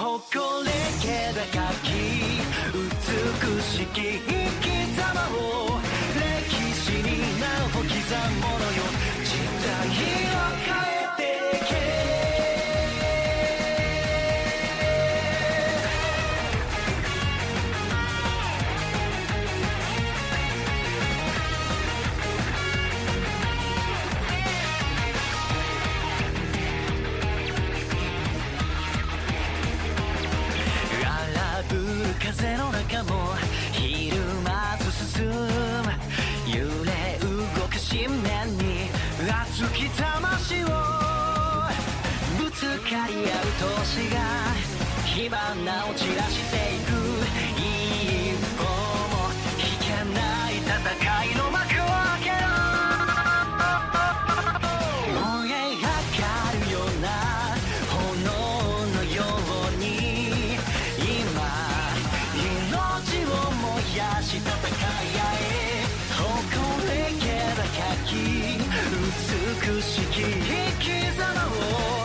誇れ気高き美しき風の中もひるまず進む。揺れ動く新年に熱き魂を。ぶつかり合う闘志が火花を散らしていく。一歩も引けない戦いの誇れ気高き美しき生き様を。